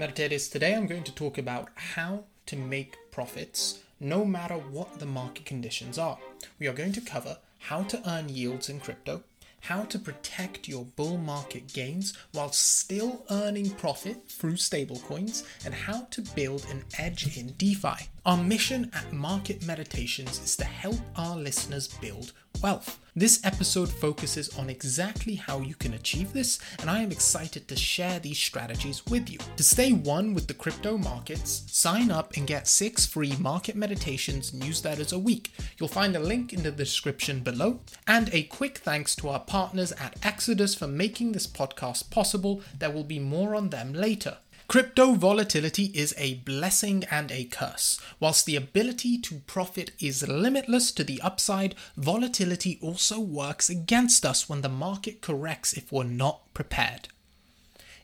Meditators, today I'm going to talk about how to make profits no matter what the market conditions are. We are going to cover how to earn yields in crypto, how to protect your bull market gains while still earning profit through stablecoins, and how to build an edge in DeFi. Our mission at Market Meditations is to help our listeners build wealth. This episode focuses on exactly how you can achieve this, and I am excited to share these strategies with you. To stay one with the crypto markets, sign up and get six free Market Meditations newsletters a week. You'll find a link in the description below, and a quick thanks to our partners at Exodus for making this podcast possible. There will be more on them later. Crypto volatility is a blessing and a curse. Whilst the ability to profit is limitless to the upside, volatility also works against us when the market corrects if we're not prepared.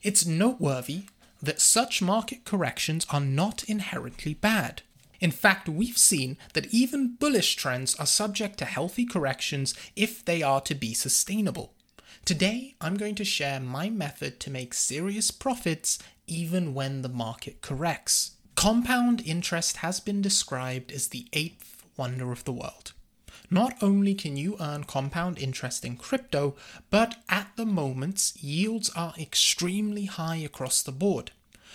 It's noteworthy that such market corrections are not inherently bad. In fact, we've seen that even bullish trends are subject to healthy corrections if they are to be sustainable. Today, I'm going to share my method to make serious profits even when the market corrects. Compound interest has been described as the eighth wonder of the world. Not only can you earn compound interest in crypto, but at the moment, yields are extremely high across the board.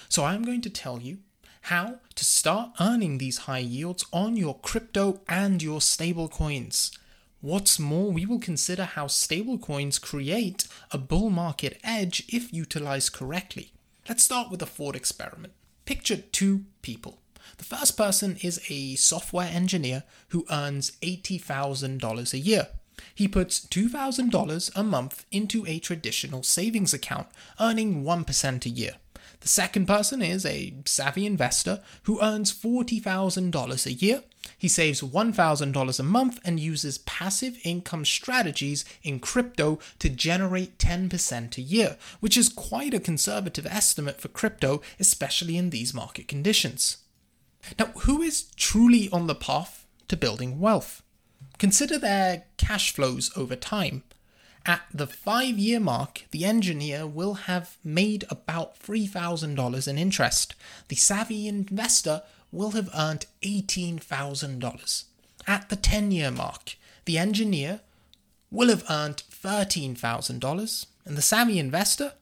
So I'm going to tell you how to start earning these high yields on your crypto and your stablecoins. What's more, we will consider how stablecoins create a bull market edge if utilized correctly. Let's start with the thought experiment. Picture two people. The first person is a software engineer who earns $80,000 a year. He puts $2,000 a month into a traditional savings account, earning 1% a year. The second person is a savvy investor who earns $40,000 a year. He saves $1,000 a month and uses passive income strategies in crypto to generate 10% a year, which is quite a conservative estimate for crypto, especially in these market conditions. Now, who is truly on the path to building wealth? Consider their cash flows over time. At the five year mark, the engineer will have made about $3,000 in interest. The savvy investor will have earned $18,000. At the 10 year mark, the engineer will have earned $13,000 and the savvy investor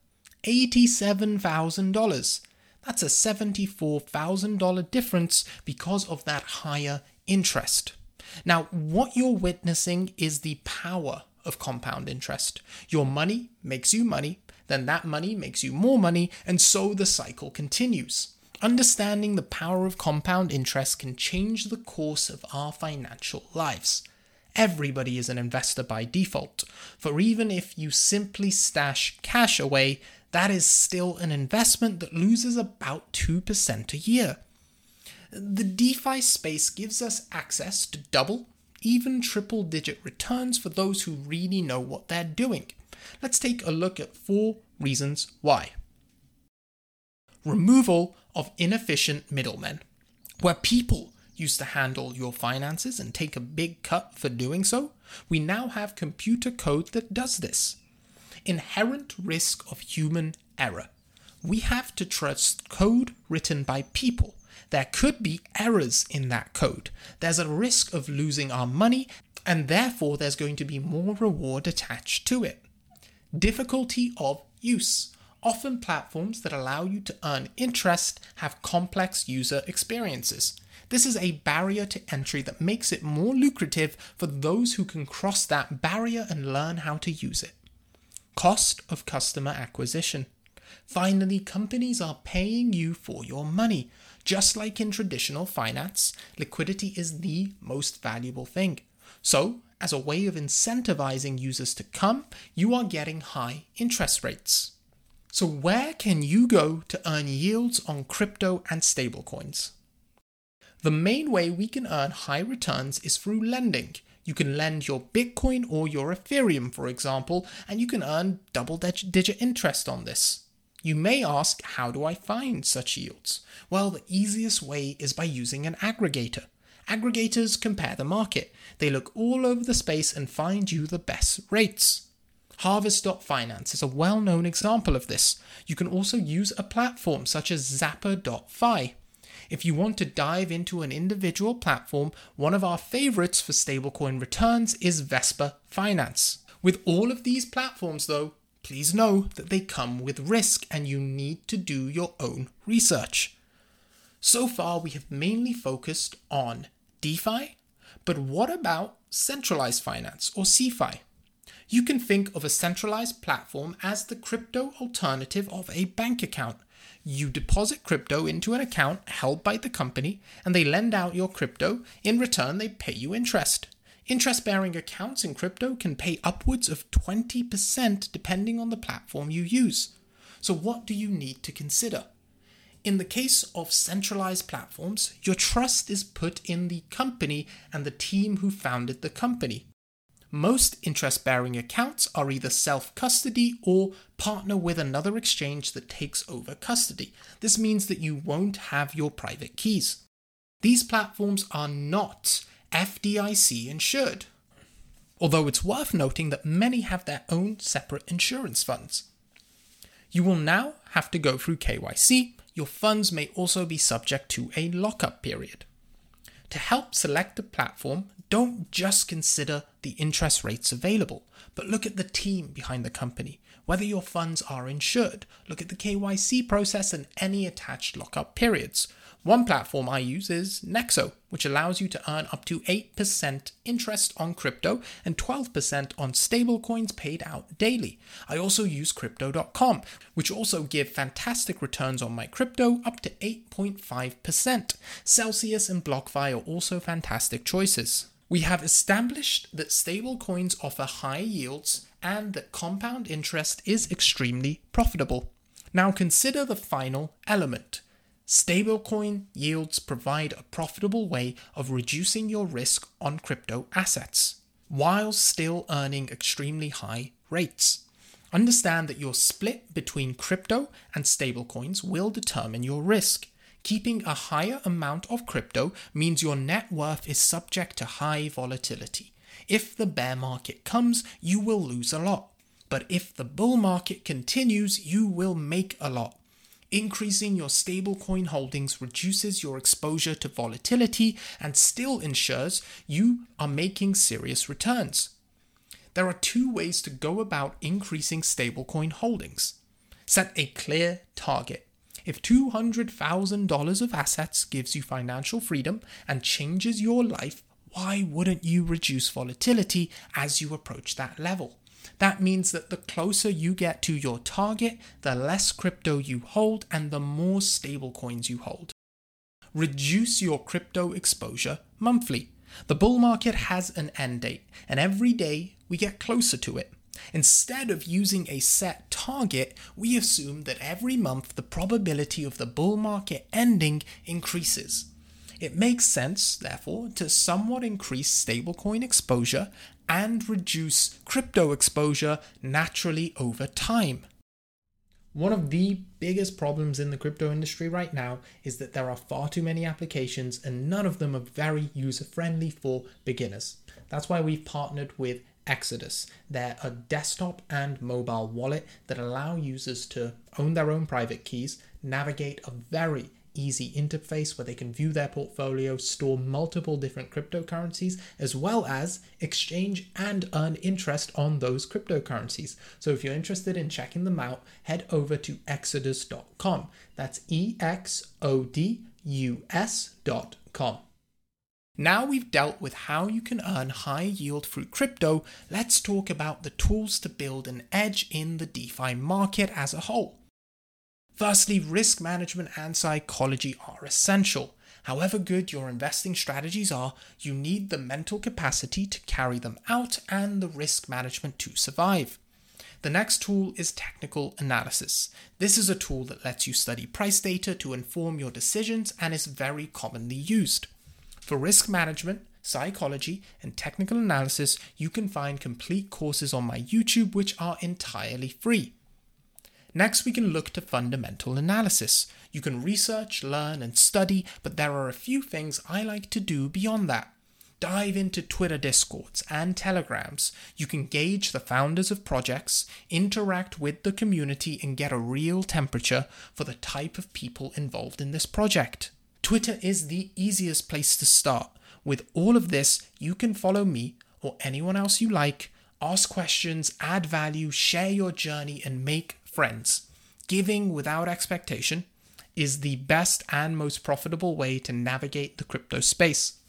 $87,000. That's a $74,000 difference because of that higher interest. Now, what you're witnessing is the power of compound interest. Your money makes you money, then that money makes you more money, and so the cycle continues. Understanding the power of compound interest can change the course of our financial lives. Everybody is an investor by default, for even if you simply stash cash away, that is still an investment that loses about 2% a year. The DeFi space gives us access to double even triple digit returns for those who really know what they're doing. Let's take a look at four reasons why. Removal of inefficient middlemen. Where people used to handle your finances and take a big cut for doing so, we now have computer code that does this. Inherent risk of human error. We have to trust code written by people there could be errors in that code. There's a risk of losing our money, and therefore there's going to be more reward attached to it. Difficulty of use. Often platforms that allow you to earn interest have complex user experiences. This is a barrier to entry that makes it more lucrative for those who can cross that barrier and learn how to use it. Cost of customer acquisition. Finally, companies are paying you for your money. Just like in traditional finance, liquidity is the most valuable thing. So, as a way of incentivizing users to come, you are getting high interest rates. So, where can you go to earn yields on crypto and stablecoins? The main way we can earn high returns is through lending. You can lend your Bitcoin or your Ethereum, for example, and you can earn double digit interest on this. You may ask, how do I find such yields? Well, the easiest way is by using an aggregator. Aggregators compare the market. They look all over the space and find you the best rates. Harvest.finance is a well known example of this. You can also use a platform such as Zapper.fi. If you want to dive into an individual platform, one of our favorites for stablecoin returns is Vesper Finance. With all of these platforms, though, please know that they come with risk and you need to do your own research. So far, we have mainly focused on DeFi, but what about centralized finance or CeFi? You can think of a centralized platform as the crypto alternative of a bank account. You deposit crypto into an account held by the company, and they lend out your crypto. In return, they pay you interest. Interest bearing accounts in crypto can pay upwards of 20% depending on the platform you use. So, what do you need to consider? In the case of centralized platforms, your trust is put in the company and the team who founded the company. Most interest bearing accounts are either self custody or partner with another exchange that takes over custody. This means that you won't have your private keys. These platforms are not FDIC insured. Although it's worth noting that many have their own separate insurance funds. You will now have to go through KYC. Your funds may also be subject to a lockup period. To help select a platform, don't just consider the interest rates available, but look at the team behind the company. Whether your funds are insured, look at the KYC process and any attached lockup periods. One platform I use is Nexo, which allows you to earn up to 8% interest on crypto and 12% on stablecoins paid out daily. I also use crypto.com, which also give fantastic returns on my crypto up to 8.5%. Celsius and BlockFi are also fantastic choices. We have established that stablecoins offer high yields and that compound interest is extremely profitable. Now consider the final element Stablecoin yields provide a profitable way of reducing your risk on crypto assets while still earning extremely high rates. Understand that your split between crypto and stablecoins will determine your risk. Keeping a higher amount of crypto means your net worth is subject to high volatility. If the bear market comes, you will lose a lot. But if the bull market continues, you will make a lot. Increasing your stablecoin holdings reduces your exposure to volatility and still ensures you are making serious returns. There are two ways to go about increasing stablecoin holdings. Set a clear target. If $200,000 of assets gives you financial freedom and changes your life, why wouldn't you reduce volatility as you approach that level? That means that the closer you get to your target, the less crypto you hold and the more stable coins you hold. Reduce your crypto exposure monthly. The bull market has an end date, and every day we get closer to it. Instead of using a set target, we assume that every month the probability of the bull market ending increases. It makes sense, therefore, to somewhat increase stablecoin exposure and reduce crypto exposure naturally over time. One of the biggest problems in the crypto industry right now is that there are far too many applications and none of them are very user friendly for beginners. That's why we've partnered with Exodus. They're a desktop and mobile wallet that allow users to own their own private keys, navigate a very easy interface where they can view their portfolio, store multiple different cryptocurrencies, as well as exchange and earn interest on those cryptocurrencies. So if you're interested in checking them out, head over to exodus.com. That's E X O D U S.com. Now we've dealt with how you can earn high yield through crypto, let's talk about the tools to build an edge in the DeFi market as a whole. Firstly, risk management and psychology are essential. However good your investing strategies are, you need the mental capacity to carry them out and the risk management to survive. The next tool is technical analysis. This is a tool that lets you study price data to inform your decisions and is very commonly used. For risk management, psychology, and technical analysis, you can find complete courses on my YouTube which are entirely free. Next, we can look to fundamental analysis. You can research, learn, and study, but there are a few things I like to do beyond that. dive into Twitter discords and telegrams. You can gauge the founders of projects, interact with the community, and get a real temperature for the type of people involved in this project. Twitter is the easiest place to start. With all of this, you can follow me or anyone else you like, ask questions, add value, share your journey, and make friends. Giving without expectation is the best and most profitable way to navigate the crypto space.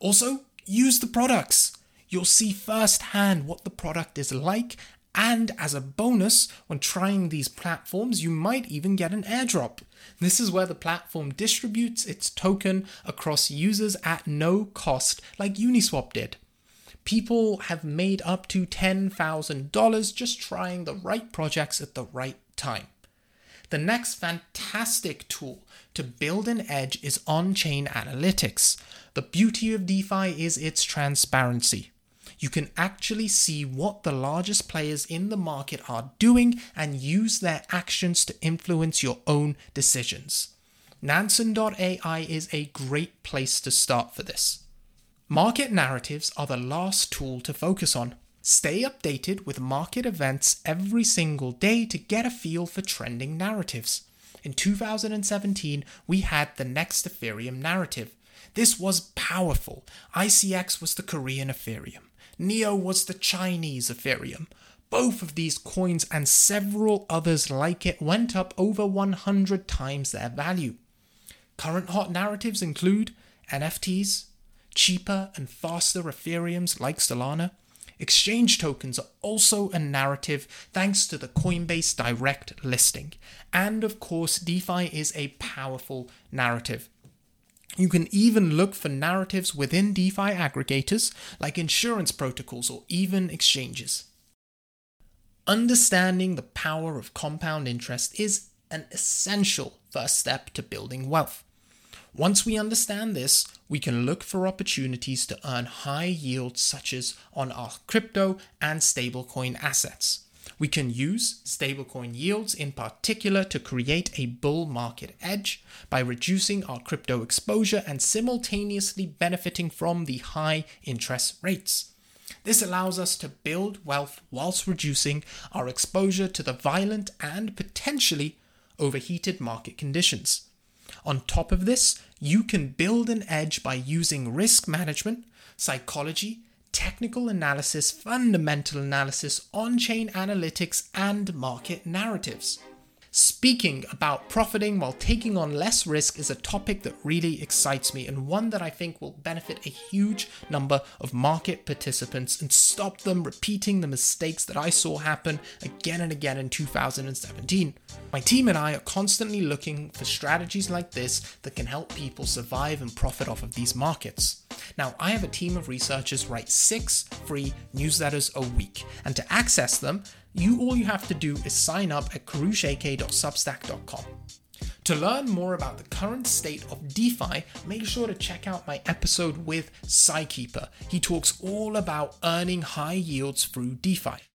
Also, use the products. You'll see firsthand what the product is like, and as a bonus, when trying these platforms, you might even get an airdrop. This is where the platform distributes its token across users at no cost, like Uniswap did. People have made up to $10,000 just trying the right projects at the right time. The next fantastic tool to build an edge is on chain analytics. The beauty of DeFi is its transparency. You can actually see what the largest players in the market are doing and use their actions to influence your own decisions. Nansen.ai is a great place to start for this. Market narratives are the last tool to focus on. Stay updated with market events every single day to get a feel for trending narratives. In 2017, we had the next Ethereum narrative. This was powerful. ICX was the Korean Ethereum. Neo was the Chinese Ethereum. Both of these coins and several others like it went up over 100 times their value. Current hot narratives include NFTs, cheaper and faster Ethereums like Solana, Exchange tokens are also a narrative thanks to the Coinbase direct listing. And of course, DeFi is a powerful narrative. You can even look for narratives within DeFi aggregators like insurance protocols or even exchanges. Understanding the power of compound interest is an essential first step to building wealth. Once we understand this, we can look for opportunities to earn high yields such as on our crypto and stablecoin assets. We can use stablecoin yields in particular to create a bull market edge by reducing our crypto exposure and simultaneously benefiting from the high interest rates. This allows us to build wealth whilst reducing our exposure to the violent and potentially overheated market conditions. On top of this, you can build an edge by using risk management, psychology, technical analysis, fundamental analysis, on chain analytics, and market narratives. Speaking about profiting while taking on less risk is a topic that really excites me and one that I think will benefit a huge number of market participants and stop them repeating the mistakes that I saw happen again and again in 2017. My team and I are constantly looking for strategies like this that can help people survive and profit off of these markets. Now, I have a team of researchers write six free newsletters a week, and to access them, you all you have to do is sign up at karushak.substack.com. To learn more about the current state of DeFi, make sure to check out my episode with Psykeeper. He talks all about earning high yields through DeFi.